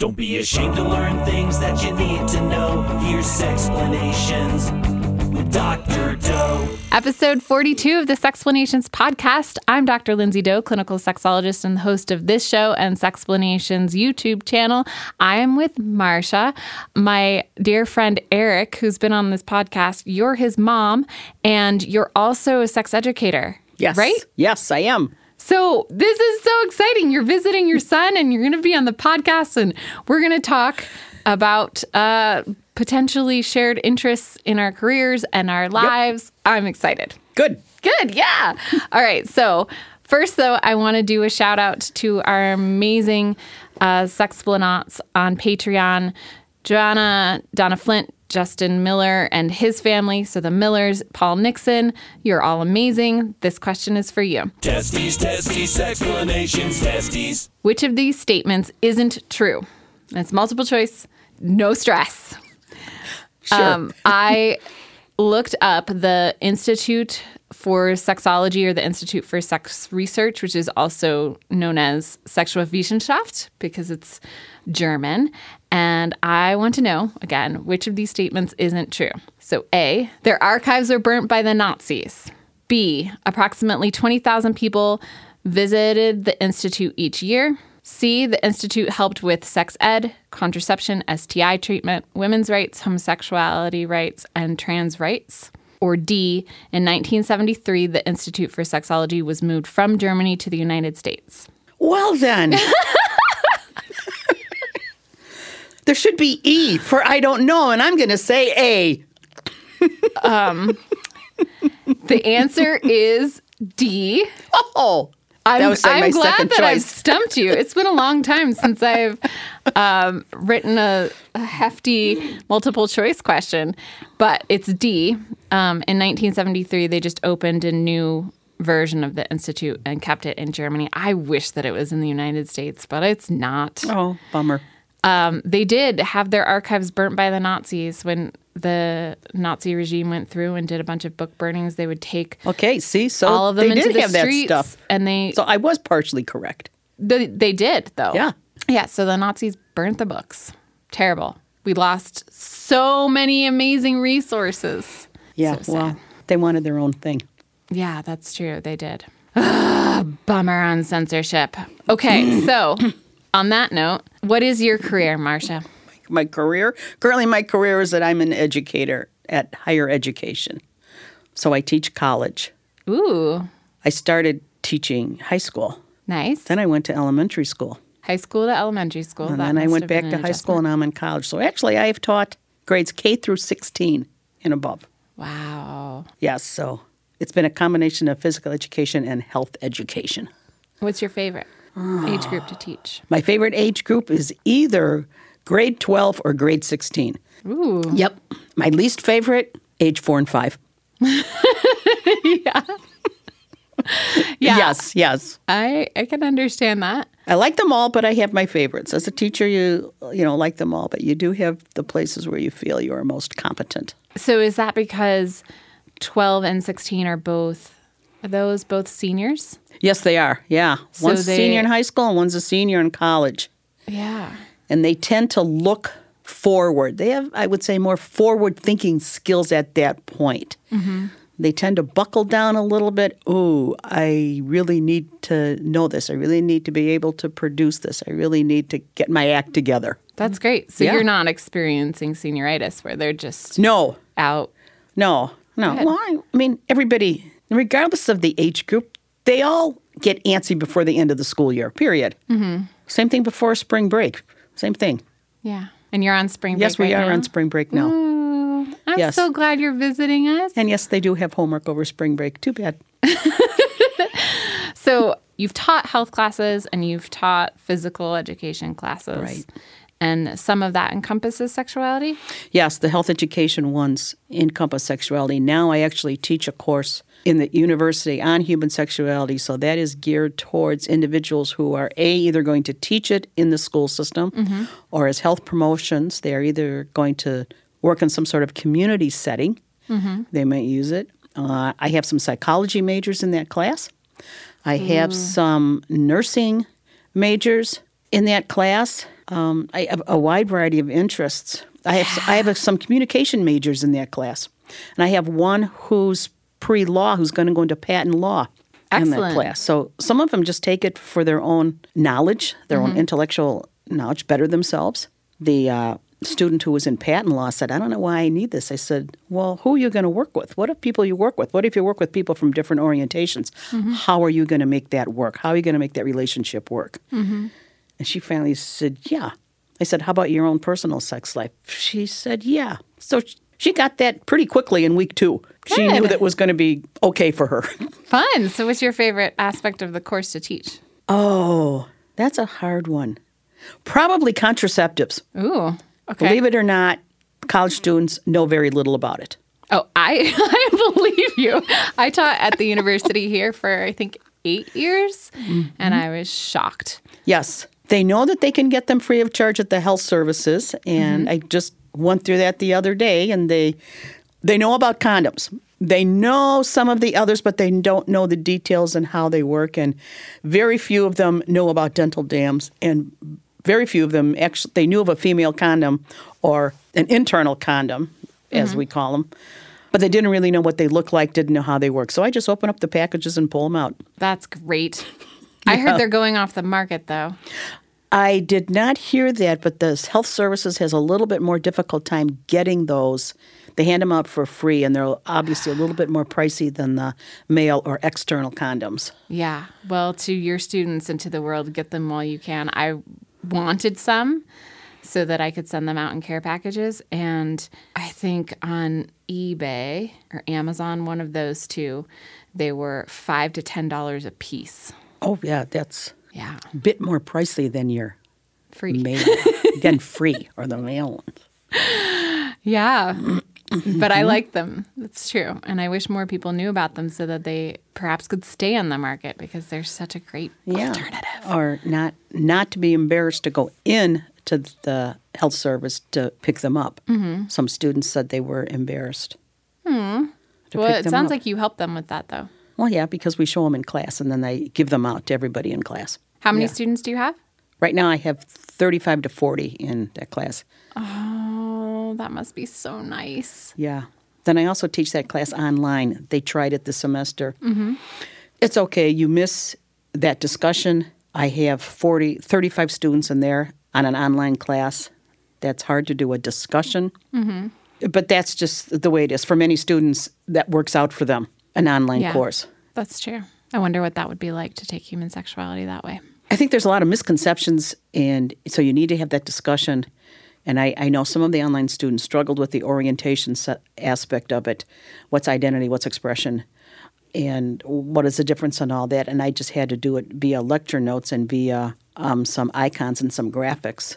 Don't be ashamed to learn things that you need to know. Here's explanations with Dr. Doe. Episode 42 of the Sexplanations podcast. I'm Dr. Lindsey Doe, clinical sexologist and the host of this show and Sexplanations YouTube channel. I am with Marsha, my dear friend Eric, who's been on this podcast. You're his mom, and you're also a sex educator. Yes. Right? Yes, I am. So this is so exciting. You're visiting your son and you're going to be on the podcast and we're going to talk about uh, potentially shared interests in our careers and our lives. I'm excited. Good. Good. Yeah. All right. So first, though, I want to do a shout out to our amazing uh, sexplanauts on Patreon, Joanna, Donna Flint, Justin Miller and his family. So the Millers, Paul Nixon, you're all amazing. This question is for you. Testes, testes, explanations, testes. Which of these statements isn't true? It's multiple choice, no stress. Sure. Um, I looked up the Institute for Sexology or the Institute for Sex Research, which is also known as Sexualwissenschaft because it's German. And I want to know, again, which of these statements isn't true. So, A, their archives were burnt by the Nazis. B, approximately 20,000 people visited the Institute each year. C, the Institute helped with sex ed, contraception, STI treatment, women's rights, homosexuality rights, and trans rights. Or D, in 1973, the Institute for Sexology was moved from Germany to the United States. Well, then. there should be E for I don't know, and I'm going to say A. The answer is D. Oh, I'm, that was like I'm my glad second that I've stumped you. It's been a long time since I've um, written a, a hefty multiple choice question, but it's D. Um, in 1973, they just opened a new version of the institute and kept it in Germany. I wish that it was in the United States, but it's not. Oh, bummer. Um, they did have their archives burnt by the Nazis when the Nazi regime went through and did a bunch of book burnings. They would take Okay, see, so all of them they into did the streets, and they So I was partially correct. they, they did, though. Yeah. Yeah. So the Nazis burnt the books. Terrible. We lost so many amazing resources. Yeah, So well, they wanted their own thing. Yeah, that's true. They did. Ah, bummer on censorship. Okay. so on that note, what is your career, Marcia? My career, currently, my career is that I'm an educator at higher education. So I teach college. Ooh, I started teaching high school. nice. Then I went to elementary school. High school to elementary school. And That then I went back to high school and I'm in college. So actually, I have taught grades K through 16 and above. Wow. Yes, so it's been a combination of physical education and health education. What's your favorite age group to teach? My favorite age group is either grade 12 or grade 16. Ooh. Yep. My least favorite, age four and five. Yeah. Yes, yes. I, I can understand that. I like them all, but I have my favorites. As a teacher, you you know like them all, but you do have the places where you feel you are most competent. So is that because 12 and 16 are both are those both seniors? Yes, they are. Yeah, So one's a senior in high school and one's a senior in college, Yeah. and they tend to look forward. They have, I would say, more forward-thinking skills at that point. Mm-hmm. They tend to buckle down a little bit. Ooh, I really need to know this. I really need to be able to produce this. I really need to get my act together. That's great. So Yeah. you're not experiencing senioritis where they're just No, out. No, no. Well, I, I mean, everybody, regardless of the age group, they all get antsy before the end of the school year, period. Mm-hmm. Same thing before spring break. Same thing. Yeah. And you're on spring break yes, we right are now? on spring break now. Ooh, I'm Yes. so glad you're visiting us. And yes, they do have homework over spring break. Too bad. So you've taught health classes and you've taught physical education classes. Right. And some of that encompasses sexuality. Yes, the health education ones encompass sexuality. Now I actually teach a course in the university on human sexuality, so that is geared towards individuals who are A, either going to teach it in the school system or as health promotions. They are either going to work in some sort of community setting, they might use it. Uh, I have some psychology majors in that class. I have some nursing majors In that class, um, I have a wide variety of interests. I have I have some communication majors in that class, and I have one who's pre law who's going to go into patent law in that class. So some of them just take it for their own knowledge, their own intellectual knowledge, better themselves. The uh, student who was in patent law said, "I don't know why I need this." I said, "Well, who are you going to work with? What if people you work with? What if you work with people from different orientations? How are you going to make that work? How are you going to make that relationship work?" And she finally said, Yeah. I said, How about your own personal sex life? She said, Yeah. So she got that pretty quickly in week two. She knew that was going to be okay for her. Fun. So, what's your favorite aspect of the course to teach? oh, that's a hard one. Probably contraceptives. Ooh. Okay. Believe it or not, college students know very little about it. Oh, I I believe you. I taught at the university here for I think eight years, and mm-hmm. I was shocked. Yes. They know that they can get them free of charge at the health services. And mm-hmm. I just went through that the other day and they they know about condoms. They know some of the others, but they don't know the details and how they work. And very few of them know about dental dams. And very few of them actually they knew of a female condom or an internal condom, as mm-hmm. we call them. But they didn't really know what they look like, didn't know how they work. So I just open up the packages and pull them out. That's great. I heard they're going off the market though. I did not hear that, but the health services has a little bit more difficult time getting those. They hand them out for free, and they're obviously a little bit more pricey than the male or external condoms. Yeah. Well, to your students and to the world, get them while you can. I wanted some so that I could send them out in care packages. And I think on eBay or Amazon, one of those two, they were five to ten dollars a piece. Oh yeah, that's Yeah. a bit more pricey than your Free. male, than free or the mail ones. Yeah. but I like them. That's true. And I wish more people knew about them so that they perhaps could stay on the market because they're such a great Yeah, alternative. or not not to be embarrassed to go in to the health service to pick them up. Mm-hmm. Some students said they were embarrassed. Hmm. Well, it sounds like you helped them with that though. Well, yeah, because we show them in class and then they give them out to everybody in class. How many Yeah. students do you have? Right now, I have 35 to 40 in that class. Oh, that must be so nice. Yeah. Then I also teach that class online. They tried it this semester. Mm-hmm. It's okay. You miss that discussion. I have 40, 35 students in there on an online class. That's hard to do a discussion. Mm-hmm. But that's just the way it is. For many students, that works out for them, an online Yeah. course. That's true. I wonder what that would be like to take human sexuality that way. I think there's a lot of misconceptions, and so you need to have that discussion. And I, I know some of the online students struggled with the orientation aspect of it. What's identity? What's expression? And what is the difference and all that? And I just had to do it via lecture notes and via um, some icons and some graphics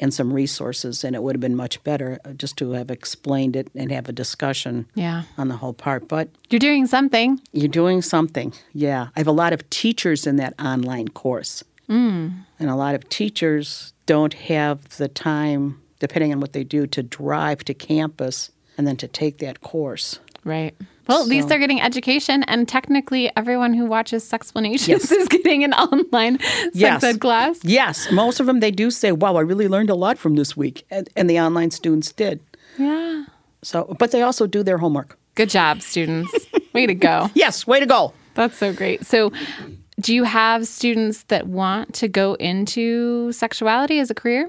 and some resources. And it would have been much better uh, just to have explained it and have a discussion Yeah. on the whole part. But You're doing something. you're doing something. Yeah. I have a lot of teachers in that online course. Mm. And a lot of teachers don't have the time, depending on what they do, to drive to campus and then to take that course. Right. Well, at least they're getting education, and technically, everyone who watches Sexplanations Yes. is getting an online sex Yes. ed class. Yes, most of them they do say, "Wow, I really learned a lot from this week," and, and the online students did. Yeah. So, but they also do their homework. Good job, students. Way to go. Yes, way to go. That's so great. So, do you have students that want to go into sexuality as a career?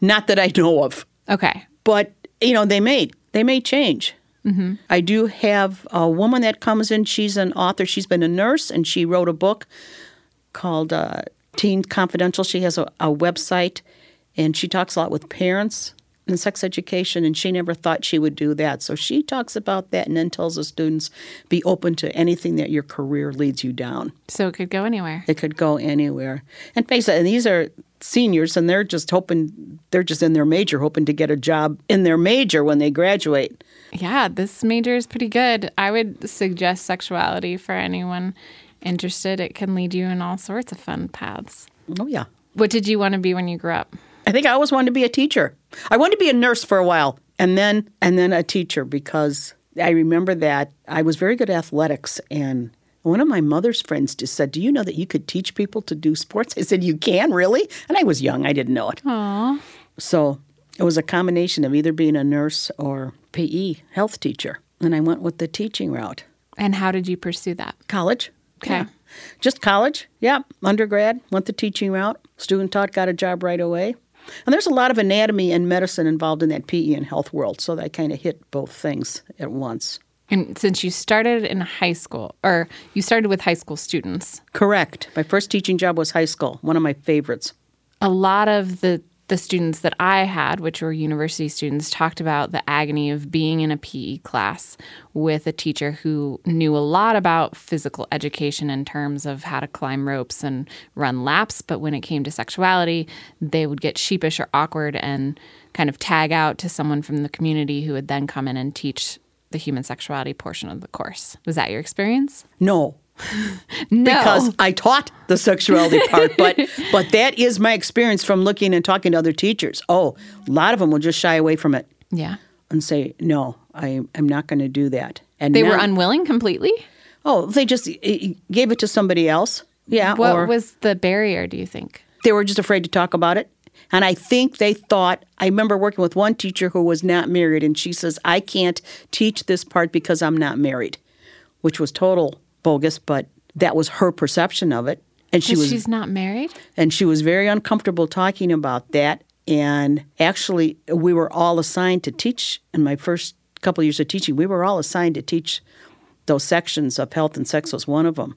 Not that I know of, Okay. but you know they may they may change. I do have a woman that comes in. She's an author. She's been a nurse, and she wrote a book called uh, Teen Confidential. She has a, a website, and she talks a lot with parents in sex education. And she never thought she would do that. So she talks about that, and then tells the students, "Be open to anything that your career leads you down. So, it could go anywhere. It could go anywhere." And face it, and these are seniors, and they're just hoping they're just in their major, hoping to get a job in their major when they graduate. Yeah, this major is pretty good. I would suggest sexuality for anyone interested. It can lead you in all sorts of fun paths. Oh yeah. What did you want to be when you grew up? I think I always wanted to be a teacher. I wanted to be a nurse for a while, and then and then a teacher because I remember that I was very good at athletics, and One of my mother's friends just said, Do you know that you could teach people to do sports? I said, You can, really? And I was young, I didn't know it. Aww. So it was a combination of either being a nurse or PE health teacher. And I went with the teaching route. And how did you pursue that? College. Okay. Yeah. Just college. Yeah. Undergrad. Went the teaching route. Student taught, got a job right away. And there's a lot of anatomy and medicine involved in that PE and health world. So I kind of hit both things at once. And since you started in high school, or you started with high school students, Correct. My first teaching job was high school, one of my favorites. a lot of the the students that I had, which were university students, talked about the agony of being in a PE class with a teacher who knew a lot about physical education in terms of how to climb ropes and run laps. But when it came to sexuality, they would get sheepish or awkward and kind of tag out to someone from the community who would then come in and teach the human sexuality portion of the course. Was that your experience? No, No. because I taught the sexuality part, but but that is my experience from looking and talking to other teachers. Oh, a lot of them will just shy away from it yeah. and say, "No, I am not going to do that." And They now- were unwilling completely? oh, they just gave it to somebody else. Yeah, What or was the barrier, do you think? they were just afraid to talk about it. And I think they thought, I remember working with one teacher who was not married, and she says, I can't teach this part because I'm not married, which was total bogus, but that was her perception of it. And she was she's not married? and she was very uncomfortable talking about that. And actually, we were all assigned to teach in my first couple of years of teaching. We were all assigned to teach those sections of health and sex was one of them.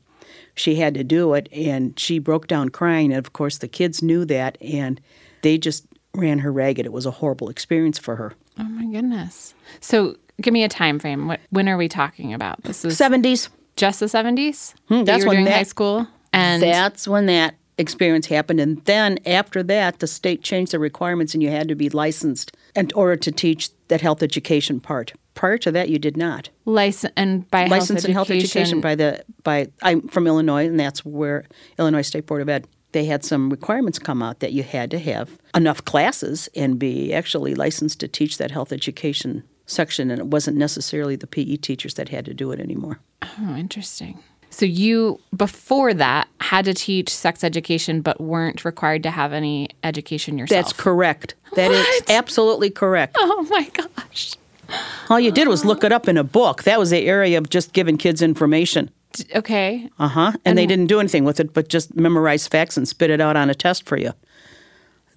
She had to do it, and she broke down crying. And of course, the kids knew that, and they just ran her ragged. It was a horrible experience for her. Oh my goodness. So give me a time frame. What when are we talking about? This was Seventies. Just the 70s? Hmm, that that's you were when that- high school? And That's when that experience happened. And then after that, the state changed the requirements and you had to be licensed in order to teach that health education part. Prior to that, you did not. license and by License in health education education by the by I'm from Illinois and that's where Illinois State Board of Ed they had some requirements come out that you had to have enough classes and be actually licensed to teach that health education section and it wasn't necessarily the PE teachers that had to do it anymore. Oh, interesting. So you before that had to teach sex education but weren't required to have any education yourself. That's correct. That is What? absolutely correct. Oh my gosh. All you did was look it up in a book. That was the area of just giving kids information. Okay. Uh huh. And they didn't do anything with it, but just memorize facts and spit it out on a test for you.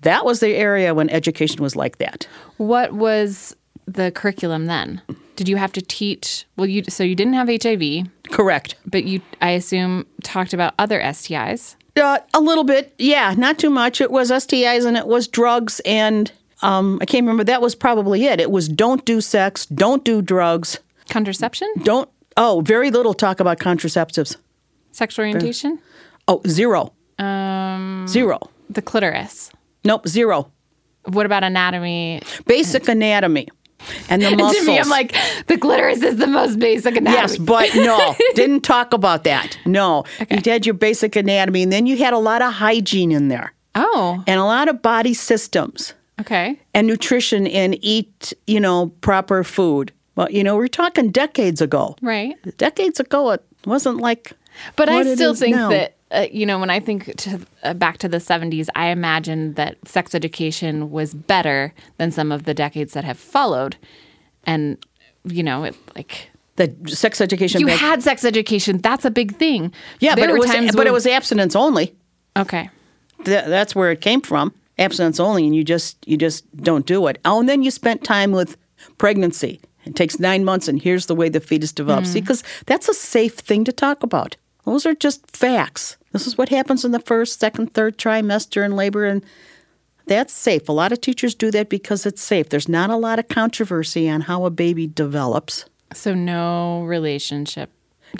That was the area when education was like that. What was the curriculum then? Did you have to teach? Well, you so you didn't have HIV, Correct. but you I assume talked about other STIs. Uh, a little bit, yeah, not too much. It was STIs and it was drugs, and um, I can't remember. That was probably it. It was don't do sex, don't do drugs, Contraception? don't. Oh, very little talk about contraceptives. Sexual orientation? Oh, zero, Um, zero. the clitoris. Nope, zero. What about anatomy? Basic anatomy and the And muscles. to me, I'm like, the clitoris is the most basic anatomy. Yes, but no, didn't talk about that. No, you had your basic anatomy, and then you had a lot of hygiene in there, oh, and a lot of body systems okay. and nutrition, and eat, you know, proper food. Well, you know, we're talking decades ago. Right. Decades ago, it wasn't like. But I still think now. that, uh, you know, when I think to, uh, back to the 70s, I imagine that sex education was better than some of the decades that have followed. And, you know, it like. the sex education. You had sex education. That's a big thing. yeah, There but it were was, times but when- it was abstinence only. okay. Th- that's where it came from abstinence only and you just you just don't do it oh and then you spent time with pregnancy it takes nine months and here's the way the fetus develops See, because that's a safe thing to talk about those are just facts this is what happens in the first second third trimester in labor and that's safe a lot of teachers do that because it's safe there's not a lot of controversy on how a baby develops So no relationship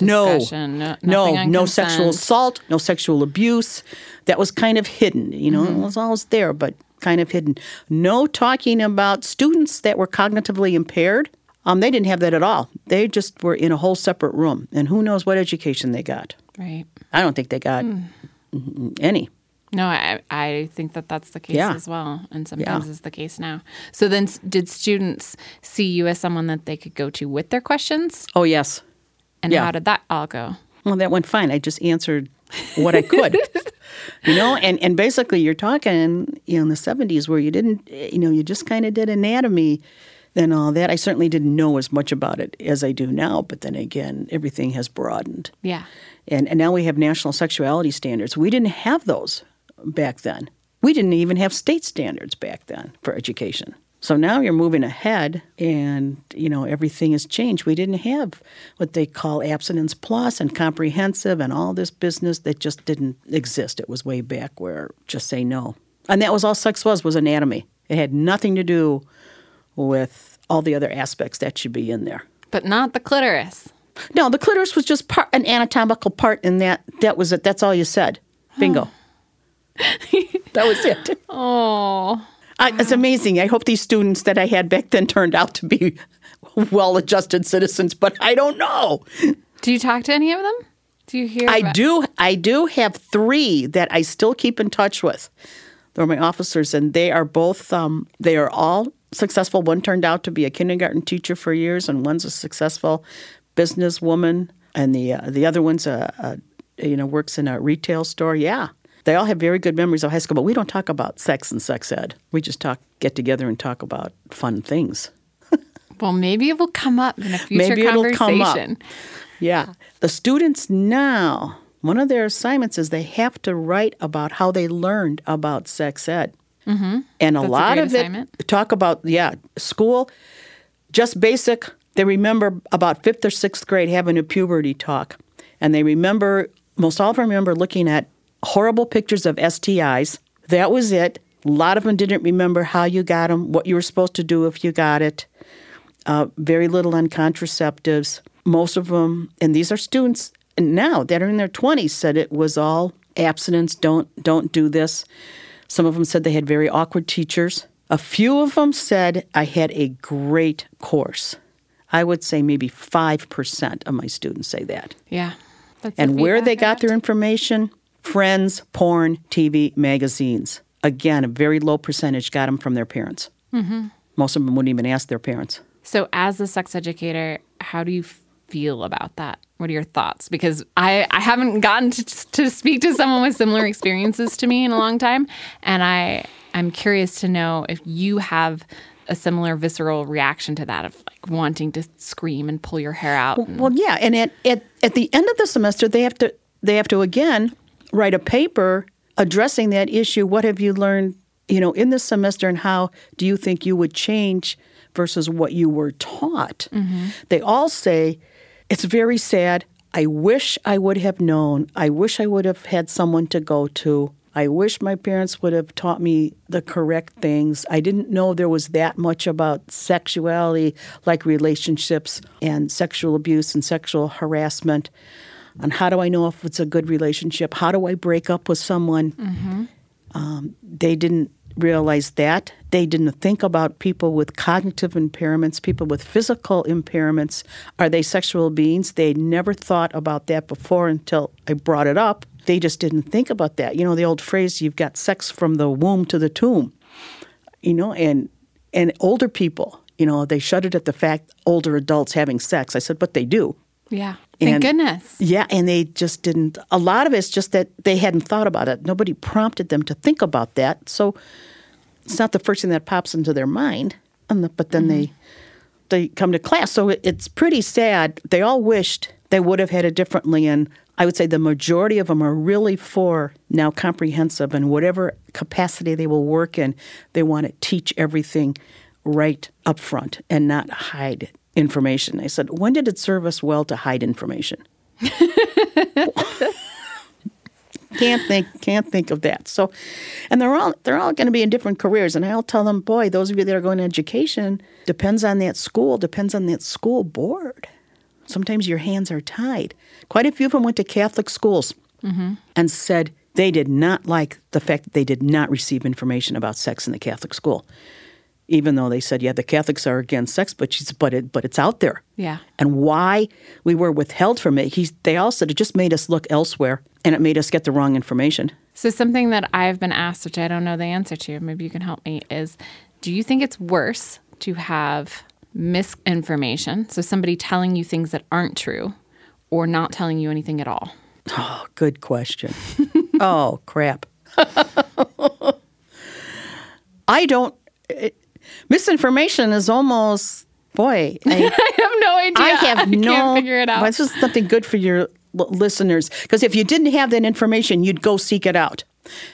no, discussion. No, no, no sexual assault, no sexual abuse. That was kind of hidden. You know, Mm-hmm. it was always there, but kind of hidden. No talking about students that were cognitively impaired. Um, they didn't have that at all. They just were in a whole separate room, and who knows what education they got. Right. I don't think they got mm, any. No, I, I think that that's the case Yeah. as well. And sometimes Yeah. is the case now. So then, did students see you as someone that they could go to with their questions? Oh yes, And Yeah. how did that all go? Well, that went fine. I just answered what I could. you know, and, and basically you're talking, you know, in the 70s where you didn't, you know, you just kind of did anatomy and all that. I certainly didn't know as much about it as I do now, but then again, everything has broadened. Yeah. And, and now we have national sexuality standards. We didn't have those back then. We didn't even have state standards back then for education. So now you're moving ahead and you know everything has changed. We didn't have what they call abstinence plus and comprehensive and all this business that just didn't exist. It was way back where just say no. And that was all sex was was anatomy. It had nothing to do with all the other aspects that should be in there. But not the clitoris. No, the clitoris was just part an anatomical part in that that was it. That's all you said. Bingo. that was it. Oh. I, it's amazing. I hope these students that I had back then turned out to be well adjusted citizens, but I don't know. Do you talk to any of them? Do you hear? I about- do I do have three that I still keep in touch with. They're my officers and they are both um, they are all successful. One turned out to be a kindergarten teacher for years and one's a successful businesswoman and the uh, the other one's a, a you know works in a retail store. Yeah. They all have very good memories of high school, but we don't talk about sex and sex ed. We just talk get together and talk about fun things. Well, maybe it will come up in a future Maybe it'll come up. conversation. Yeah. The students now, one of their assignments is they have to write about how they learned about sex ed. Mm-hmm. And a That's lot great of it talk about, yeah, school, just basic. They remember about fifth or sixth grade having a puberty talk. And they remember, most all of them remember looking at horrible pictures of STIs. That was it. A lot of them didn't remember how you got them, what you were supposed to do if you got it uh, very little on contraceptives. Most of them, and these are students now that are in their 20s, said it was all abstinence. Don't don't do this. Some of them said they had very awkward teachers. A few of them said I had a great course. I would say maybe five percent of my students say that. Yeah. The And where they got their information, friends, porn, TV, magazines. Again, a very low percentage got them from their parents. Mm-hmm. Most of them wouldn't even ask their parents. So, as a sex educator, how do you feel about that? What are your thoughts? Because I, I haven't gotten to, to speak to someone with similar experiences to me in a long time. And I, I'm curious to know if you have a similar visceral reaction to that of like wanting to scream and pull your hair out. and- Well, yeah, and at, at at the end of the semester, they have to they have to again write a paper addressing that issue. What have you learned, you know, in this semester, and how do you think you would change versus what you were taught? Mm-hmm. They all say it's very sad. I wish I would have known. I wish I would have had someone to go to. I wish my parents would have taught me the correct things. I didn't know there was that much about sexuality, like relationships and sexual abuse and sexual harassment. And how do I know if it's a good relationship? How do I break up with someone? Um, they didn't realize that. They didn't think about people with cognitive impairments, people with physical impairments. Are they sexual beings? They never thought about that before until I brought it up. They just didn't think about that. You know, the old phrase, you've got sex from the womb to the tomb. You know, and and older people, you know, they shuddered at the fact older adults having sex. I said, but they do. yeah. Thank and- goodness. Yeah, and they just didn't. A lot of it's just that they hadn't thought about it. Nobody prompted them to think about that. So it's not the first thing that pops into their mind. The, but then they they come to class. So it, it's pretty sad. They all wished they would have had it differently. And I would say the majority of them are really for now comprehensive and whatever capacity they will work in, they want to teach everything right up front and not hide information. I said, when did it serve us well to hide information? can't think can't think of that. So, and they're all they're all going to be in different careers. And I'll tell them, boy, those of you that are going to education depends on that school, depends on that school board. Sometimes your hands are tied. Quite a few of them went to Catholic schools mm-hmm. and said they did not like the fact that they did not receive information about sex in the Catholic school. Even though they said, yeah, the Catholics are against sex, but she's, but it, but it's out there Yeah. and why we were withheld from it. He's, they all said it just made us look elsewhere and it made us get the wrong information. So, something that I've been asked, which I don't know the answer to, maybe you can help me, is do you think it's worse to have misinformation, so somebody telling you things that aren't true, or not telling you anything at all? Oh, good question. oh, crap. I don't. It, misinformation is almost, boy, I, I have no idea. I have no. can't figure it out. Well, this is something good for your l- listeners because if you didn't have that information, you'd go seek it out.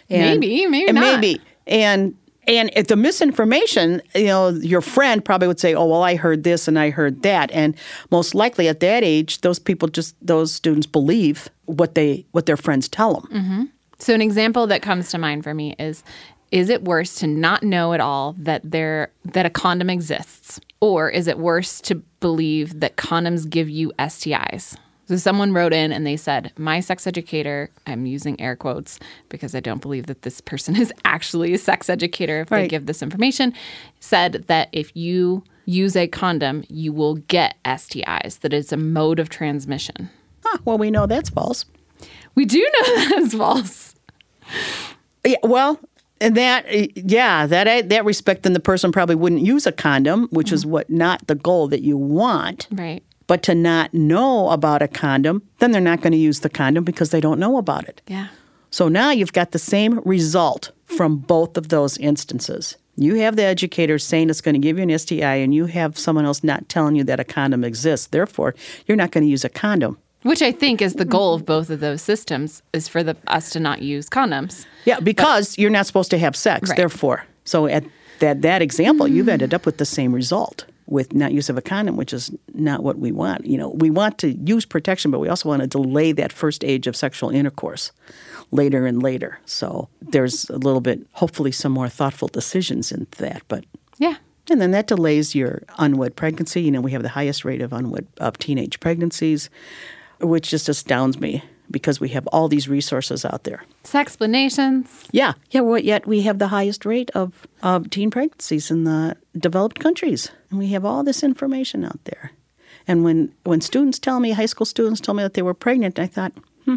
Maybe, maybe and not. maybe, and and if the misinformation, you know, your friend probably would say, "Oh, well, I heard this and I heard that," and most likely at that age, those people just those students believe what they what their friends tell them. Mm-hmm. So an example that comes to mind for me is is it worse to not know at all that there that a condom exists or is it worse to believe that condoms give you STIs? So someone wrote in and they said, "My sex educator, I'm using air quotes because I don't believe that this person is actually a sex educator if they give this information, said that if you use a condom, you will get STIs, that it's a mode of transmission." Huh, well, we know that's false. We do know that's false. Yeah, well, and that eh, yeah, that eh, that respect, then the person probably wouldn't use a condom, which is mm-hmm. what not the goal that you want. Right. But to not know about a condom, then they're not going to use the condom because they don't know about it. Yeah. So now you've got the same result from both of those instances. You have the educator saying it's going to give you an STI, and you have someone else not telling you that a condom exists. Therefore, you're not going to use a condom. Which I think is the goal of both of those systems is for the us to not use condoms. Yeah, because you're not supposed to have sex. Right. Therefore, so at that that example, you've ended up with the same result with not use of a condom, which is not what we want. You know, we want to use protection, but we also want to delay that first age of sexual intercourse later and later. So there's a little bit, hopefully, some more thoughtful decisions in that. But Yeah. and then that delays your unwed pregnancy. You know, we have the highest rate of unwed of teenage pregnancies, which just astounds me because we have all these resources out there. Sexplanations. Yeah, yeah. Well, yet we have the highest rate of, of teen pregnancies in the developed countries, and we have all this information out there. And when when students tell me, high school students told me that they were pregnant, I thought, hmm.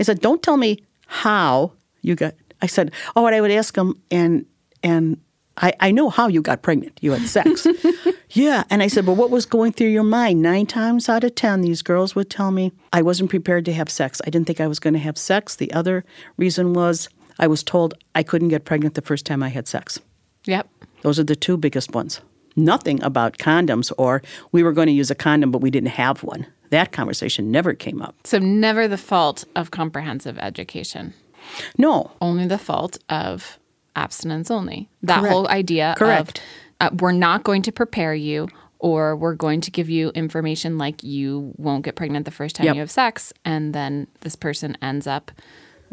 I said, don't tell me how you got. I said, oh, and I would ask them, and and I, I know how you got pregnant. You had sex. yeah. And I said, but what was going through your mind? Nine times out of 10, these girls would tell me, I wasn't prepared to have sex. I didn't think I was going to have sex. The other reason was I was told I couldn't get pregnant the first time I had sex. Yep. Those are the two biggest ones. Nothing about condoms or we were going to use a condom, but we didn't have one. That conversation never came up. So never the fault of comprehensive education. No. Only the fault of abstinence only. That Correct. whole idea Correct. of uh, we're not going to prepare you or we're going to give you information like you won't get pregnant the first time Yep. you have sex and then this person ends up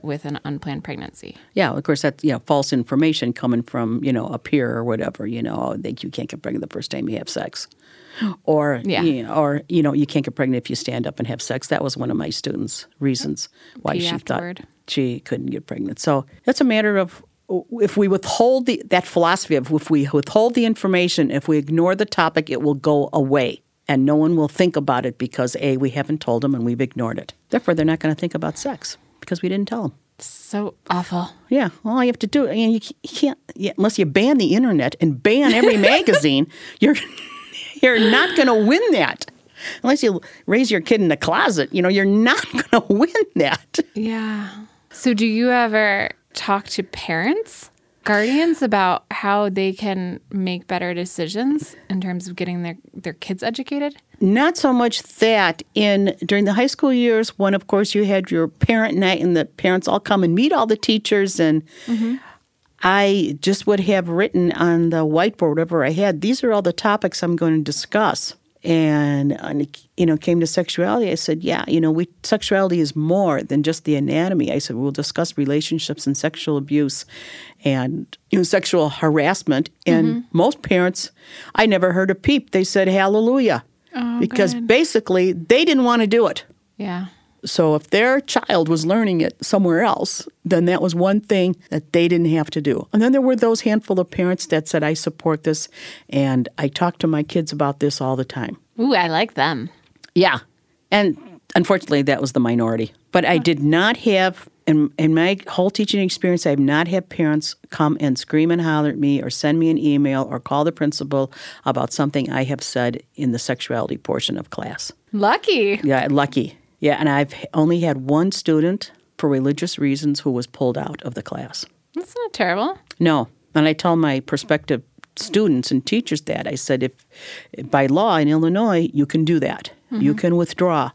with an unplanned pregnancy. Yeah, of course, that's you know, false information coming from you know a peer or whatever. You know, that you can't get pregnant the first time you have sex, or Yeah. you know, or you know, you can't get pregnant if you stand up and have sex. That was one of my students' reasons why Pee she afterward. thought she couldn't get pregnant. So that's a matter of if we withhold the that philosophy of if we withhold the information, if we ignore the topic, it will go away. And no one will think about it because A, we haven't told them and we've ignored it. Therefore, they're not going to think about sex because we didn't tell them. So awful. Yeah, all you have to do, I mean, you, you can't yeah, unless you ban the internet and ban every magazine. You're you're not going to win that unless you raise your kid in the closet. You know, you're not going to win that. Yeah. So, do you ever talk to parents, guardians about how they can make better decisions in terms of getting their, their kids educated? Not so much that in during the high school years, when of course you had your parent night and the parents all come and meet all the teachers and. Mm-hmm. I just would have written on the whiteboard, whatever I had, these are all the topics I'm going to discuss. And, and you know, came to sexuality. I said, yeah, you know, we sexuality is more than just the anatomy. I said, we'll discuss relationships and sexual abuse and you know, sexual harassment. And mm-hmm. most parents, I never heard a peep. They said, hallelujah. Oh, because good. basically they didn't want to do it. Yeah. So if their child was learning it somewhere else, then that was one thing that they didn't have to do. And then there were those handful of parents that said, I support this and I talk to my kids about this all the time. Ooh, I like them. Yeah. And unfortunately, that was the minority. But I did not have, in, in my whole teaching experience, I have not had parents come and scream and holler at me or send me an email or call the principal about something I have said in the sexuality portion of class. Lucky. Yeah, lucky. Yeah, and I've only had one student for religious reasons who was pulled out of the class. That's not terrible. No. And I tell my prospective students and teachers that. I said, if by law in Illinois, you can do that. You can withdraw,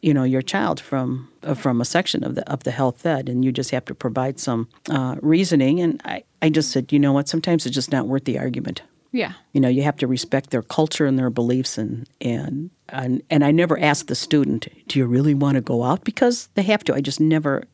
you know, your child from uh, from a section of the of the health ed, and you just have to provide some uh, reasoning. And I, I just said, you know what? Sometimes it's just not worth the argument. Yeah. You know, you have to respect their culture and their beliefs, and and and, and I never ask the student, do you really want to go out? Because they have to. I just never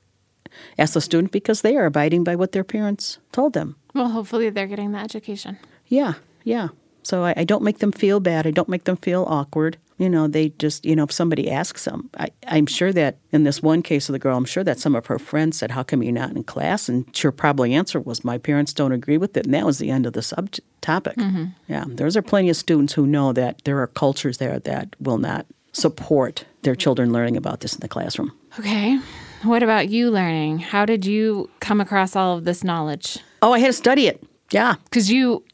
ask the student because they are abiding by what their parents told them. Well, hopefully they're getting the education. Yeah, yeah. So I, I don't make them feel bad. I don't make them feel awkward. You know, they just, you know, if somebody asks them, I, I'm sure that in this one case of the girl, I'm sure that some of her friends said, How come you're not in class? And her probably answer was, My parents don't agree with it. And that was the end of the subject topic. Mm-hmm. Yeah, there's are plenty of students who know that there are cultures there that will not support their children learning about this in the classroom. Okay. What about you learning? How did you come across all of this knowledge? Oh, I had to study it. Yeah. Because you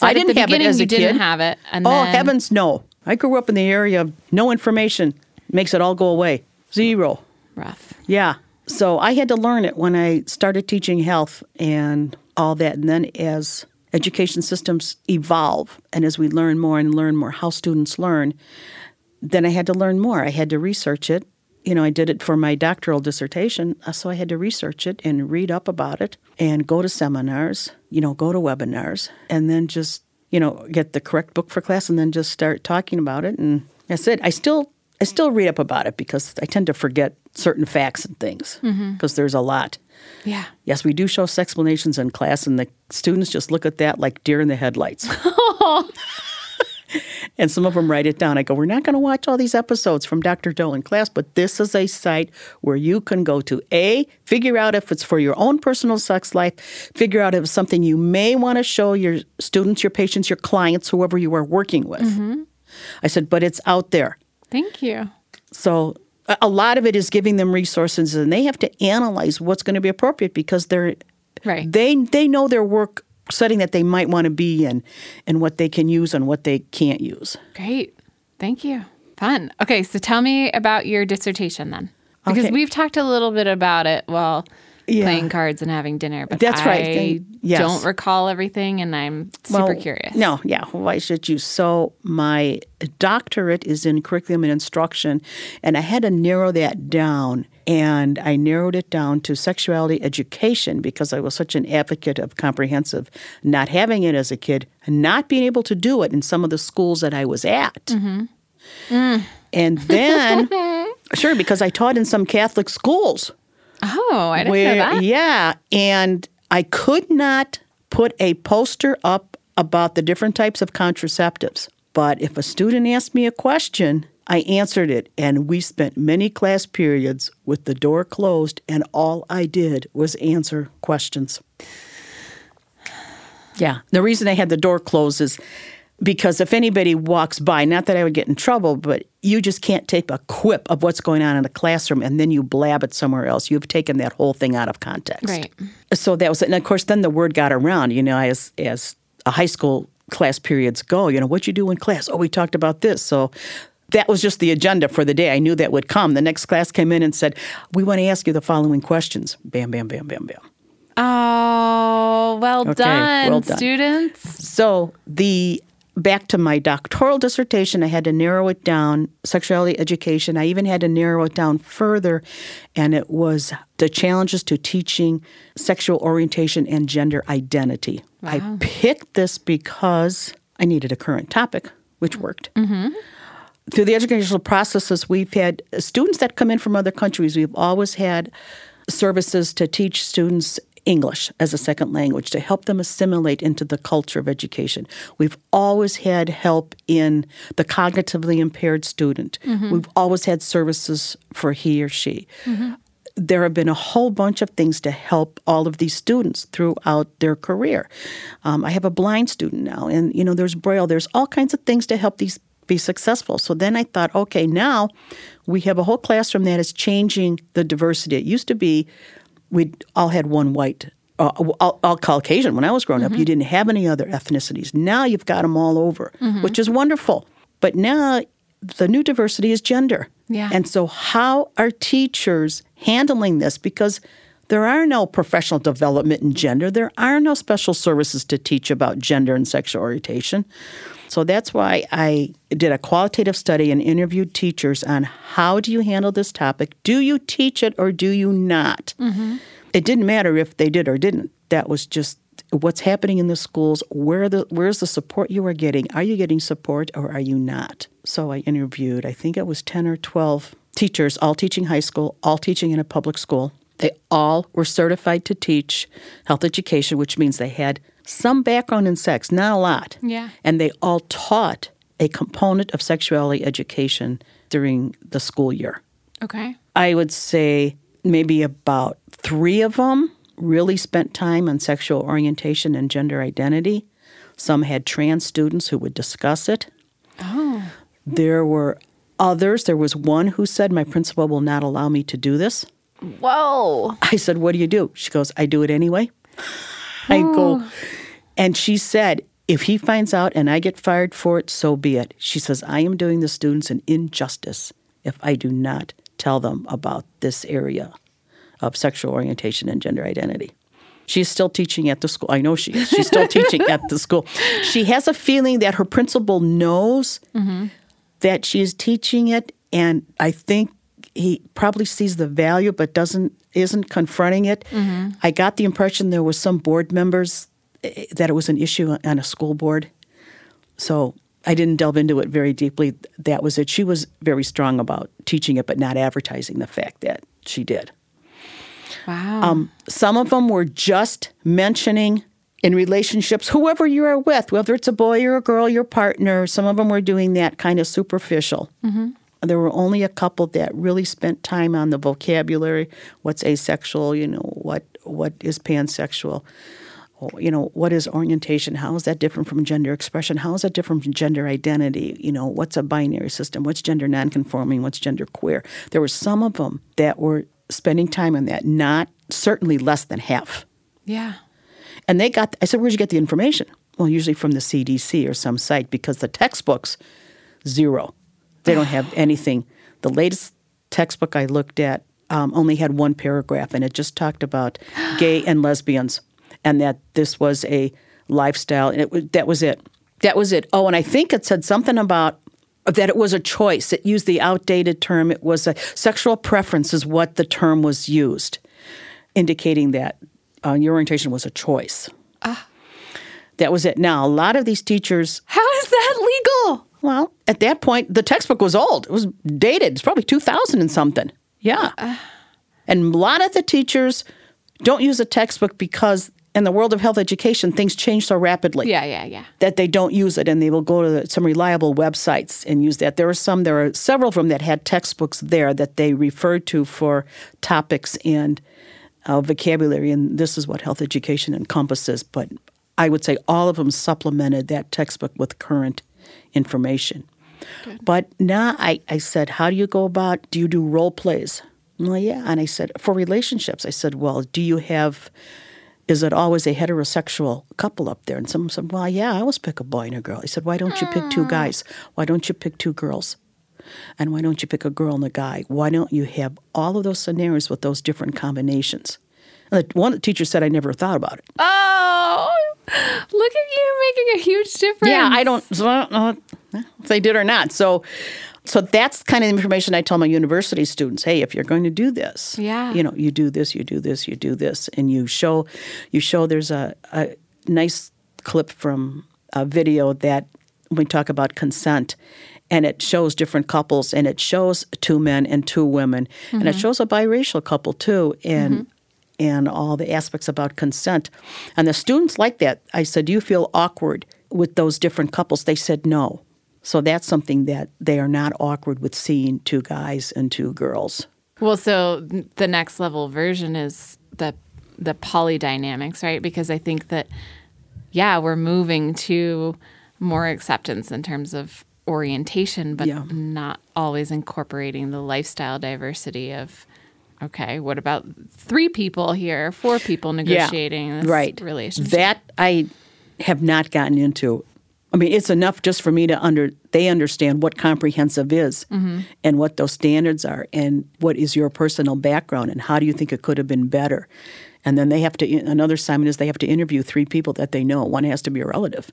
I didn't have it as you a didn't have it, and Oh, then heavens, no. I grew up in the area of no information makes it all go away. Zero. rough. Yeah. So I had to learn it when I started teaching health and all that. And then as education systems evolve and as we learn more and learn more how students learn, then I had to learn more. I had to research it. You know, I did it for my doctoral dissertation, uh, so I had to research it and read up about it and go to seminars, you know, go to webinars, and then just, you know, get the correct book for class and then just start talking about it. And that's it. I still I still read up about it because I tend to forget certain facts and things mm-hmm. because there's a lot. Yeah. Yes, we do show Sexplanations in class, and the students just look at that like deer in the headlights. and some of them write it down. I go, We're not going to watch all these episodes from Dr. Dolan class, but this is a site where you can go to A, figure out if it's for your own personal sex life, figure out if it's something you may want to show your students, your patients, your clients, whoever you are working with. Mm-hmm. I said, But it's out there. Thank you. So a- a lot of it is giving them resources, and they have to analyze what's going to be appropriate because they're Right. they they know their work setting that they might want to be in, and what they can use and what they can't use. Great. Thank you. Fun. Okay, so tell me about your dissertation then. Because Okay. we've talked a little bit about it while Yeah. playing cards and having dinner, but That's right. I yes. don't recall everything and I'm super Well, curious. No, yeah. Why should you? So my doctorate is in curriculum and instruction, and I had to narrow that down. And I narrowed it down to sexuality education because I was such an advocate of comprehensive, not having it as a kid, not being able to do it in some of the schools that I was at. Mm-hmm. And then, sure, because I taught in some Catholic schools Oh, I didn't know that. yeah and i could not put a poster up about the different types of contraceptives but if a student asked me a question i answered it and we spent many class periods with the door closed and all i did was answer questions yeah the reason i had the door closed is because if anybody walks by, not that I would get in trouble, but you just can't take a quip of what's going on in a classroom and then you blab it somewhere else. You've taken that whole thing out of context. Right. So that was it. And of course, then the word got around, you know, as, as a high school class periods go, you know, what you do in class? Oh, we talked about this. So that was just the agenda for the day. I knew that would come. The next class came in and said, we want to ask you the following questions. Bam, bam, bam, bam, bam. Oh, well Okay, done, well done. students. So the back to my doctoral dissertation, I had to narrow it down. Sexuality education. I even had to narrow it down further, and it was the challenges to teaching sexual orientation and gender identity. I picked this because I needed a current topic, which worked. Mm-hmm. Through the educational processes, we've had students that come in from other countries. We've always had services to teach students English as a second language to help them assimilate into the culture of education. We've always had help in the cognitively impaired student. We've always had services for he or she. There have been a whole bunch of things to help all of these students throughout their career. Um, I have a blind student now, and you know, there's Braille. There's all kinds of things to help these be successful. So then I thought, okay, now we have a whole classroom that is changing the diversity. It used to be we all had one white, uh, all, all Caucasian. When I was growing up, you didn't have any other ethnicities. Now you've got them all over, which is wonderful. But now the new diversity is gender. Yeah. And so, how are teachers handling this? Because there are no professional development in gender, there are no special services to teach about gender and sexual orientation. So that's why I did a qualitative study and interviewed teachers on how do you handle this topic? Do you teach it or do you not? Mm-hmm. It didn't matter if they did or didn't. That was just what's happening in the schools. Where the where's the support you are getting? Are you getting support or are you not? So I interviewed. I think it was ten or twelve teachers, all teaching high school, all teaching in a public school. They all were certified to teach health education, which means they had some background in sex, not a lot. Yeah. And they all taught a component of sexuality education during the school year. Okay. I would say maybe about three of them really spent time on sexual orientation and gender identity. Some had trans students who would discuss it. Oh. There were others. There was one who said, My principal will not allow me to do this. Whoa. I said, What do you do? She goes, I do it anyway. I go, oh. And she said, If he finds out and I get fired for it, so be it. She says, I am doing the students an injustice if I do not tell them about this area of sexual orientation and gender identity. She's still teaching at the school. I know she is. She's still teaching at the school. She has a feeling that her principal knows mm-hmm. that she is teaching it, and I think he probably sees the value but doesn't isn't confronting it. Mm-hmm. I got the impression there were some board members that it was an issue on a school board. So I didn't delve into it very deeply. That was it. She was very strong about teaching it but not advertising the fact that she did. Wow. Um, some of them were just mentioning in relationships, whoever you are with, whether it's a boy or a girl, your partner, some of them were doing that kind of superficial. There were only a couple that really spent time on the vocabulary. What's asexual? You know, what what is pansexual? You know, what is orientation? How is that different from gender expression? How is that different from gender identity? You know, what's a binary system? What's gender nonconforming? What's gender queer? There were some of them that were spending time on that, not certainly less than half. yeah. And they got, I said, where'd you get the information? Well, usually from the CDC or some site because the textbooks, zero. They don't have anything. The latest textbook I looked at um, only had one paragraph and it just talked about gay and lesbians and that this was a lifestyle. And it that was it. That was it. Oh, and I think it said something about that it was a choice. It used the outdated term. It was a sexual preference, is what the term was used, indicating that uh, your orientation was a choice. That was it. Now, a lot of these teachers, How is that legal? well, at that point, the textbook was old. It was dated. It's probably 2000 and something. Yeah. and a lot of the teachers don't use a textbook because in the world of health education, things change so rapidly Yeah, yeah, yeah. that they don't use it and they will go to some reliable websites and use that. There are some, there are several of them that had textbooks there that they referred to for topics and uh, vocabulary, and this is what health education encompasses. But I would say all of them supplemented that textbook with current information. Good. But now I, I said, how do you go about, do you do role plays? Well, yeah. And I said, for relationships, I said, well, do you have, is it always a heterosexual couple up there? And someone said, well, yeah, I always pick a boy and a girl. He said, why don't you pick two guys? Why don't you pick two girls? And why don't you pick a girl and a guy? Why don't you have all of those scenarios with those different combinations? And the, one teacher said, I never thought about it. Oh, look at you making a huge difference. Yeah, I don't, so I don't know if they did or not. So, so that's kind of information I tell my university students. Hey, if you're going to do this, Yeah. you know, you do this, you do this, you do this, and you show, you show. There's a, a nice clip from a video that we talk about consent, and it shows different couples, and it shows two men and two women, and it mm-hmm. shows a biracial couple too, and. Mm-hmm. And all the aspects about consent. And the students like that. I said, Do you feel awkward with those different couples? They said no. So that's something that they are not awkward with seeing two guys and two girls. Well, so the next level version is the the polydynamics, right? Because I think that yeah, we're moving to more acceptance in terms of orientation, but Yeah. not always incorporating the lifestyle diversity of okay, what about three people here, four people negotiating this right. relationship? That I have not gotten into. I mean, it's enough just for me to under they understand what comprehensive is mm-hmm. and what those standards are and what is your personal background and how do you think it could have been better. And then they have to another assignment is they have to interview three people that they know. One has to be a relative.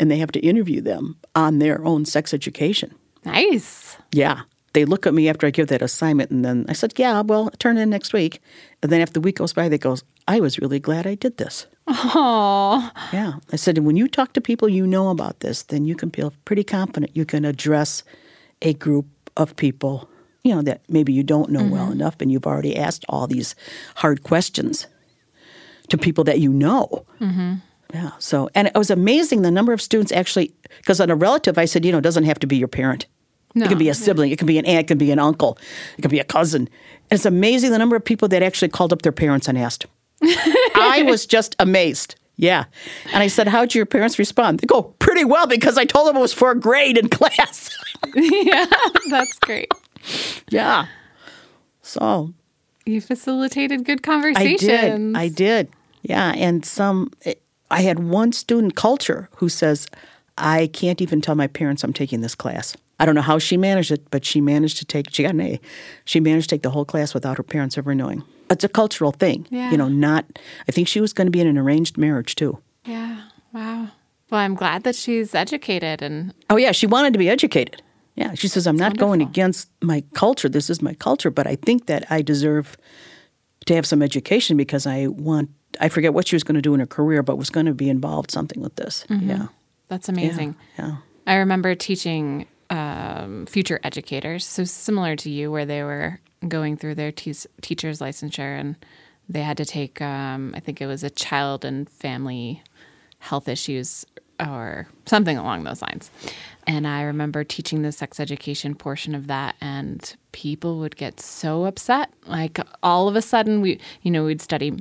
And they have to interview them on their own sex education. Nice. Yeah. They look at me after I give that assignment and then I said, Yeah, well, turn in next week. And then after the week goes by, they goes, I was really glad I did this. Oh, Yeah. I said, when you talk to people you know about this, then you can feel pretty confident you can address a group of people, you know, that maybe you don't know well mm-hmm. enough and you've already asked all these hard questions to people that you know. Mm-hmm. Yeah. So, and it was amazing the number of students actually, because on a relative, I said, you know, it doesn't have to be your parent. No, it can be a yeah. sibling, it can be an aunt, it can be an uncle, it can be a cousin. And it's amazing the number of people that actually called up their parents and asked. I was just amazed. Yeah. And I said, How'd your parents respond? They go, Pretty well, because I told them it was for a grade in class. yeah, that's great. yeah. So You facilitated good I conversations. did. I did. Yeah. And some, eh, I had one student, culture, who says, I can't even tell my parents I'm taking this class. I don't know how she managed it, but she managed to take, she got an A. She managed to take the whole class without her parents ever knowing. It's a cultural thing. Yeah. You know, not, I think she was going to be in an arranged marriage too. Yeah. Wow. Well, I'm glad that she's educated and Oh, yeah, she wanted to be educated. Yeah, she says, I'm not going against my culture. This is my culture, but I think that I deserve to have some education because I want, I forget what she was going to do in her career, but was going to be involved something with this. Yeah. that's Yeah. amazing. Yeah. I remember teaching um, future educators, so similar to you, where they were going through their te- teacher's licensure and they had to take, um, I think it was a child and family health issues or something along those lines. And I remember teaching the sex education portion of that, and people would get so upset. Like all of a sudden, we, you know, we'd study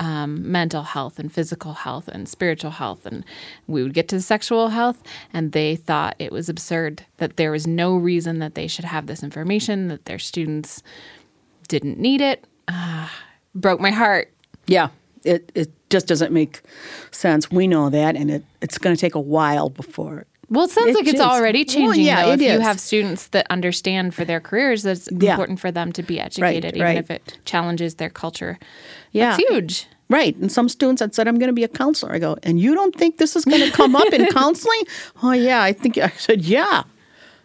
um, mental health and physical health and spiritual health, and we would get to sexual health, and they thought it was absurd that there was no reason that they should have this information, that their students didn't need it. Ah, broke my heart. Yeah. It, it just doesn't make sense. We know that, and it, it's going to take a while before. Well, it sounds It like it's is. already Well, changing. yeah, though. if you have students that understand for their careers, that it's Yeah. important for them to be educated, even right. if it challenges their culture. Yeah. It's huge. Right. And some students had said, I'm going to be a counselor. I go, and you don't think this is going to come up in counseling? Oh, yeah. I think, I said, yeah.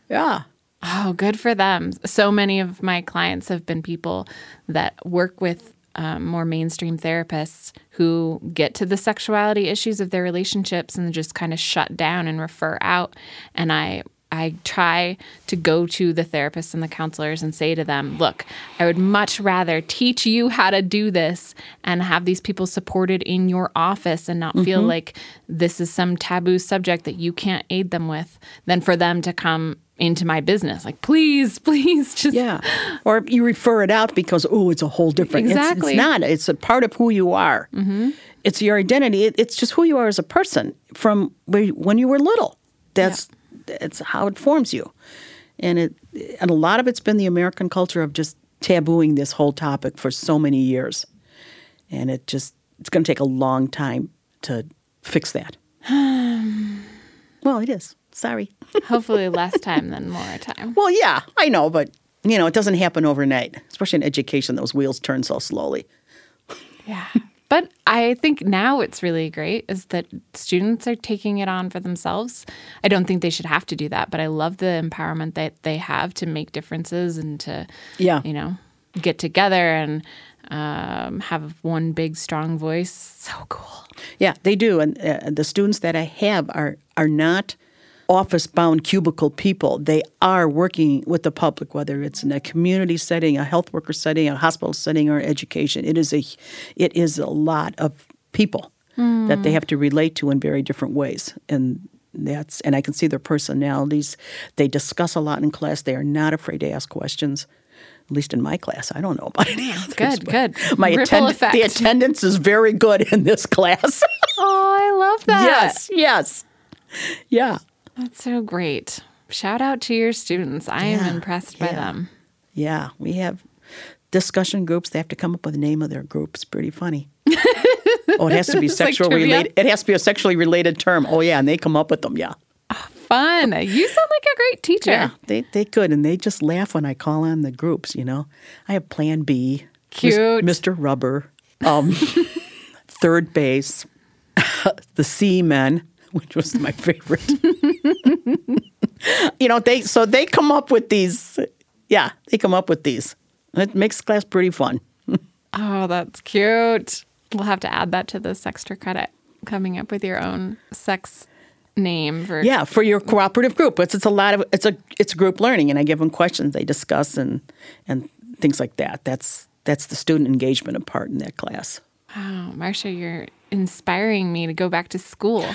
Yeah. Oh, good for them. So many of my clients have been people that work with um, more mainstream therapists who get to the sexuality issues of their relationships and just kind of shut down and refer out. And I I try to go to the therapists and the counselors and say to them, look, I would much rather teach you how to do this and have these people supported in your office and not feel like this is some taboo subject that you can't aid them with than for them to come into my business. Like, please, please just. Yeah. Or you refer it out because, oh, it's a whole different. it's- Exactly. It's, not. It's a part of who you are. Mm-hmm. It's your identity. It, it's just who you are as a person from where, when you were little. That's that's how it forms you. And it and a lot of it's been the American culture of just tabooing this whole topic for so many years. And it just it's going to take a long time to fix that. well, it is. Sorry. Hopefully, less time than more time. Well, yeah, I know, but you know, it doesn't happen overnight. Especially in education, those wheels turn so slowly. Yeah. But I think now it's really great is that students are taking it on for themselves. I don't think they should have to do that, but I love the empowerment that they have to make differences and to, Yeah. you know, get together and um, have one big strong voice. So cool. Yeah, they do, and uh, the students that I have are are not office-bound cubicle people. They are working with the public, whether it's in a community setting, a health worker setting, a hospital setting, or education. It is a it is a lot of people that they hmm. have to relate to in very different ways, and that's and I can see their personalities. They discuss a lot in class. They are not afraid to ask questions. At least in my class, I don't know about any others. Good, good. My Ripple attend- effect. the attendance is very good in this class. Oh, I love that. yes, yes, yeah, That's so great. Shout out to your students. I Yeah, am impressed by yeah. them. yeah. We have discussion groups. They have to come up with the name of their group. It's pretty funny. oh, it has to be It's like sexual related. It has to be a sexually related term. Oh yeah, and they come up with them. Yeah, fun. You sound like a great teacher. Yeah, they they could, and they just laugh when I call on the groups. You know, I have Plan B, Cute. Mr. Rubber, um, third base, the C Men, which was my favorite. you know, they so they come up with these. Yeah, they come up with these. It makes class pretty fun. Oh, that's cute. We'll have to add that to the extra credit. Coming up with your own sex name for Yeah, for your cooperative group. It's it's a lot of it's a it's group learning, and I give them questions, they discuss, and and things like that. That's that's the student engagement part in that class. Wow, Marcia, you're inspiring me to go back to school.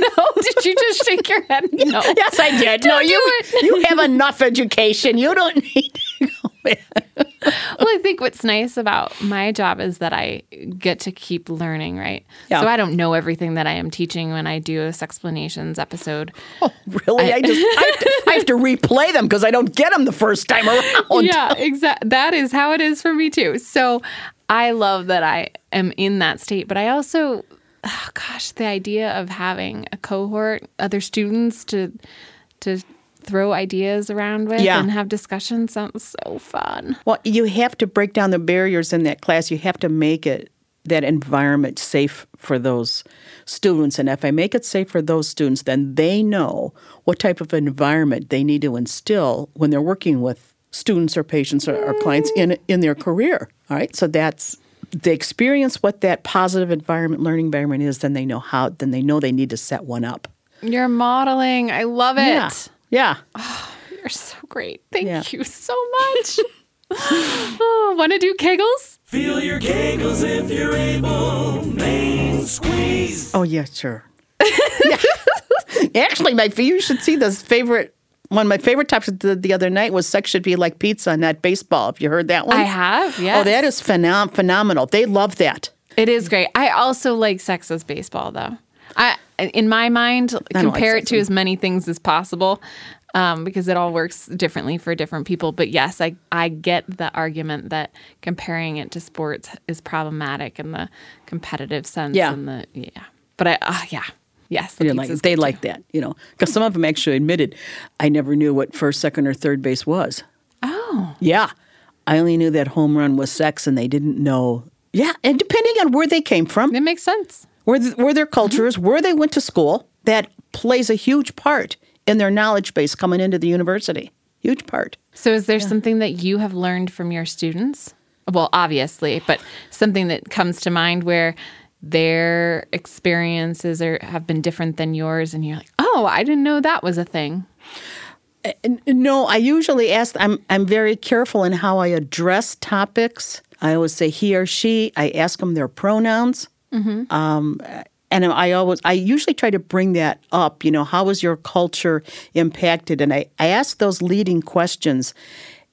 no, did you just shake your head? No. Yes, I did. Don't no, you you have enough education. You don't need to go back. Well, I think what's nice about my job is that I get to keep learning, right? Yeah. So I don't know everything that I am teaching when I do a Sexplanations episode. Oh, really? I, just I have, to, I have to replay them because I don't get them the first time around. yeah, exactly. That is how it is for me too. So I love that I am in that state, but I also, oh gosh, the idea of having a cohort, other students to to throw ideas around with Yeah. and have discussions sounds so fun. Well, you have to break down the barriers in that class. You have to make it that environment safe for those students. And if I make it safe for those students, then they know what type of environment they need to instill when they're working with students or patients or, or clients in in their career. All right. So that's they experience what that positive environment, learning environment is, then they know how then they know they need to set one up. You're modeling. I love it. Yeah. Yeah. Oh, you're so great. Thank Yeah. you so much. oh, Want to do kegels? Feel your kegels if you're able. Main squeeze. Oh yeah, sure. yeah. Actually, my you should see this favorite one. of My favorite topics the, the other night was sex should be like pizza, and not baseball. Have you heard that one? I have. Yeah. Oh, that is phenom- phenomenal. They love that. It is great. I also like sex as baseball, though. I, in my mind, like compare it to as- many things as possible, um, because it all works differently for different people. But yes, I I get the argument that comparing it to sports is problematic in the competitive sense. Yeah. And the yeah. But I uh, yeah yes. the They like they good, like that, you know, because some of them actually admitted, I never knew what first, second, or third base was. Oh. Yeah, I only knew that home run was sex, and they didn't know. Yeah, and depending on where they came from, It makes sense. where, th- where their culture is, mm-hmm. where they went to school, that plays a huge part in their knowledge base coming into the university. Huge part. So, is there something that you have learned from your students? Well, obviously, but something that comes to mind where their experiences are have been different than yours, and you're like, "Oh, I didn't know that was a thing." Uh, n- No, I usually ask. I'm I'm very careful in how I address topics. I always say he or she. I ask them their pronouns. Mm-hmm. Um, and I always, I usually try to bring that up. You know, how was your culture impacted? And I, I ask those leading questions,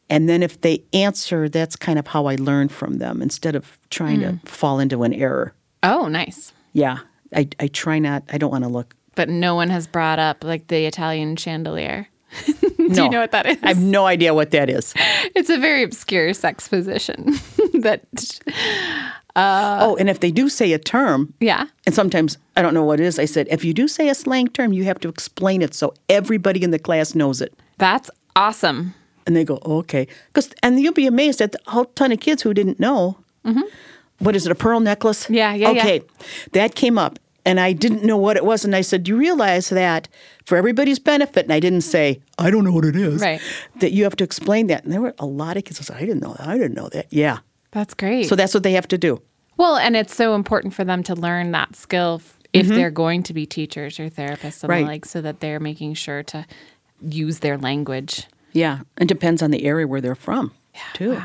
and then if they answer, that's kind of how I learn from them instead of trying to mm. fall into an error. Oh, nice. Yeah, I, I try not. I don't want to look. But no one has brought up like the Italian chandelier. Do No. you know what that is? I have no idea what that is. it's a very obscure sex position that uh, oh, and if they do say a term, yeah. And sometimes I don't know what it is. I said, if you do say a slang term, you have to explain it so everybody in the class knows it. That's awesome. And they go, oh, okay. Cause, and you'll be amazed at the whole ton of kids who didn't know. Mm-hmm. What is it, a pearl necklace? Yeah, yeah, yeah. Okay. That came up. And I didn't know what it was. And I said, Do you realize that for everybody's benefit? And I didn't say, I don't know what it is. Right. That you have to explain that. And there were a lot of kids who said, I didn't know that. I didn't know that. Yeah. That's great. So that's what they have to do. Well, and it's so important for them to learn that skill if they're going to be teachers or therapists and the Mm-hmm. Right. like, so that they're making sure to use their language. Yeah. And depends on the area where they're from, too.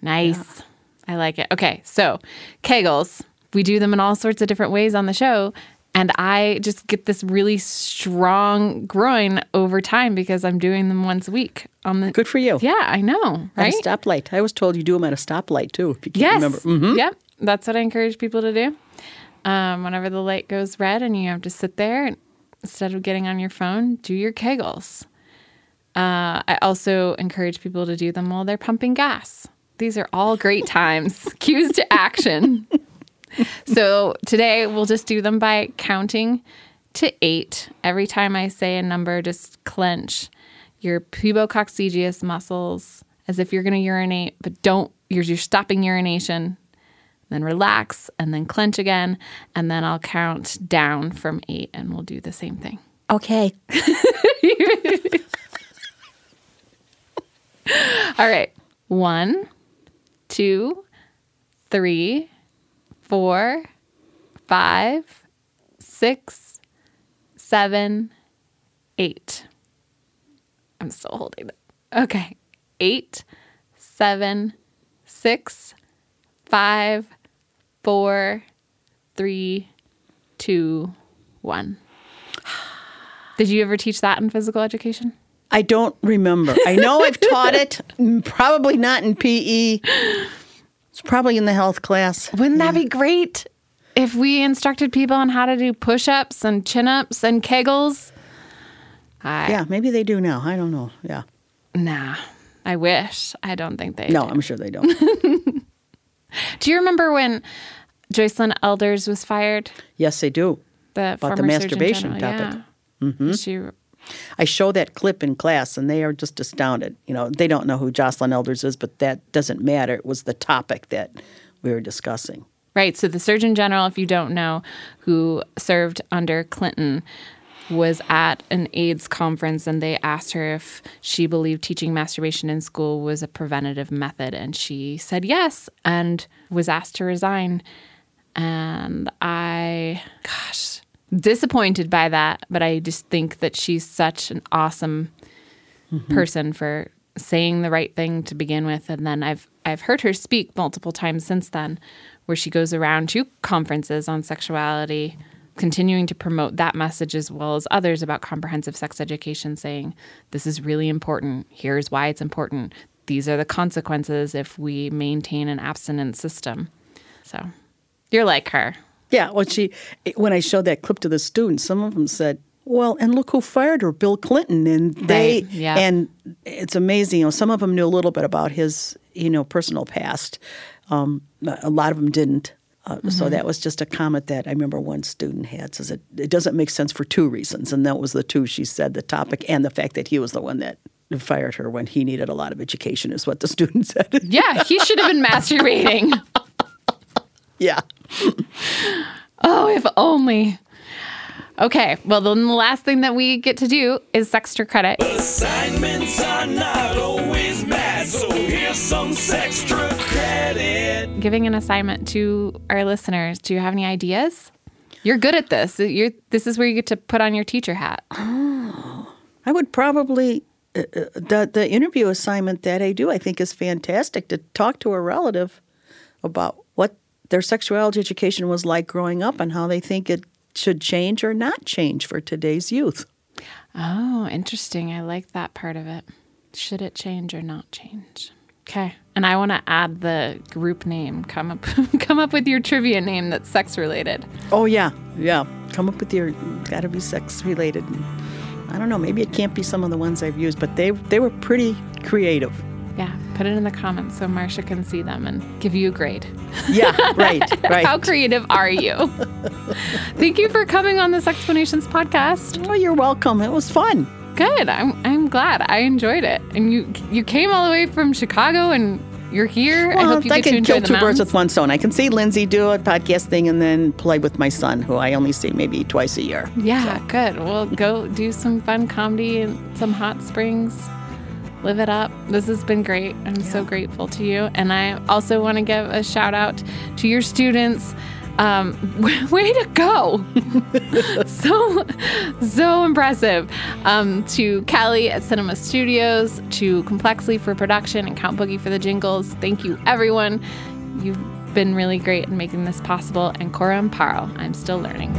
Nice. I like it. Okay, so Kegels, we do them in all sorts of different ways on the show. And I just get this really strong groin over time because I'm doing them once a week on the. Good for you. Yeah, I know, At right? a stoplight. I was told you do them at a stoplight too. If you can't Yes. remember. Mhm. Yep. That's what I encourage people to do. Um, whenever the light goes red and you have to sit there, and instead of getting on your phone, do your kegels. Uh, I also encourage people to do them while they're pumping gas. These are all great times. Cues to action. so today we'll just do them by counting to eight. Every time I say a number, just clench your pubococcygeus muscles as if you're going to urinate, but don't, you're, you're stopping urination. Then relax and then clench again. And then I'll count down from eight and we'll do the same thing. Okay. All right. One, two, three, four, five, six, seven, eight. I'm still holding it. Okay. Eight, seven, six, five, four, three, two, one. Did you ever teach that in physical education? I don't remember. I know I've taught it, mm, probably not in PE. It's probably in the health class. Wouldn't that be great if we instructed people on how to do push ups and chin ups and kegels? I, Yeah, maybe they do now. I don't know. Yeah. Nah, I wish. I don't think they No, do. I'm sure they don't. Do you remember when Joycelyn Elders was fired? yes, they do. The About the masturbation topic. Mm-hmm. Yeah. She I show that clip in class and they are just astounded. You know, they don't know who Joycelyn Elders is, but that doesn't matter. It was the topic that we were discussing. Right. So the Surgeon General, if you don't know, who served under Clinton, was at an AIDS conference and they asked her if she believed teaching masturbation in school was a preventative method. And she said yes and was asked to resign. And I, gosh, disappointed by that. But I just think that she's such an awesome mm-hmm. person for saying the right thing to begin with. And then I've I've heard her speak multiple times since then where she goes around to conferences on sexuality continuing to promote that message as well as others about comprehensive sex education saying this is really important. Here's why it's important. These are the consequences if we maintain an abstinence system. So you're like her Yeah, well, she when I showed that clip to the students, some of them said, "Well, and look who fired her, Bill Clinton." And they Right, yeah. and it's amazing. You know, some of them knew a little bit about his, you know, personal past. Um, a lot of them didn't. Uh, So Mm-hmm. that was just a comment that I remember one student had says it, it doesn't make sense for two reasons, and that was the two she said: the topic and the fact that he was the one that fired her when he needed a lot of education, is what the student said. yeah he should have been masturbating yeah. Oh, if only. Okay, well, then the last thing that we get to do is Sexter credit. Assignments are not always bad, so here's some extra credit. Giving an assignment to our listeners. Do you have any ideas? You're good at this. You're, this is where you get to put on your teacher hat. Oh, I would probably uh, uh, the the interview assignment that I do. I think is fantastic to talk to a relative about what their sexuality education was like growing up and how they think it should change or not change for today's youth. Oh, interesting. I like that part of it. Should it change or not change? Okay. And I want to add the group name. Come up, come up with your trivia name that's sex related. Oh yeah, yeah. Come up with your got to be sex related. I don't know. Maybe it can't be some of the ones I've used, but they they were pretty creative. Yeah, put it in the comments so Marcia can see them and give you a grade. Yeah, right, right. How creative are you? Thank you for coming on this Sexplanations podcast. Oh, you're welcome. It was fun. Good. I'm I'm glad. I enjoyed it. And you you came all the way from Chicago and you're here. I Well, hope you I get to can kill the two birds with one stone. I can see Lindsey do a podcast thing and then play with my son, who I only see maybe twice a year. Yeah, good. Well, go do some fun comedy and some hot springs. Live it up. This has been great. I'm so grateful to you. And I also want to give a shout out to your students. Um, way to go! so, so impressive. Um, to Callie at Cinema Studios, to Complexly for production, and Count Boogie for the jingles. Thank you, everyone. You've been really great in making this possible. And Cora Amparo, I'm still learning.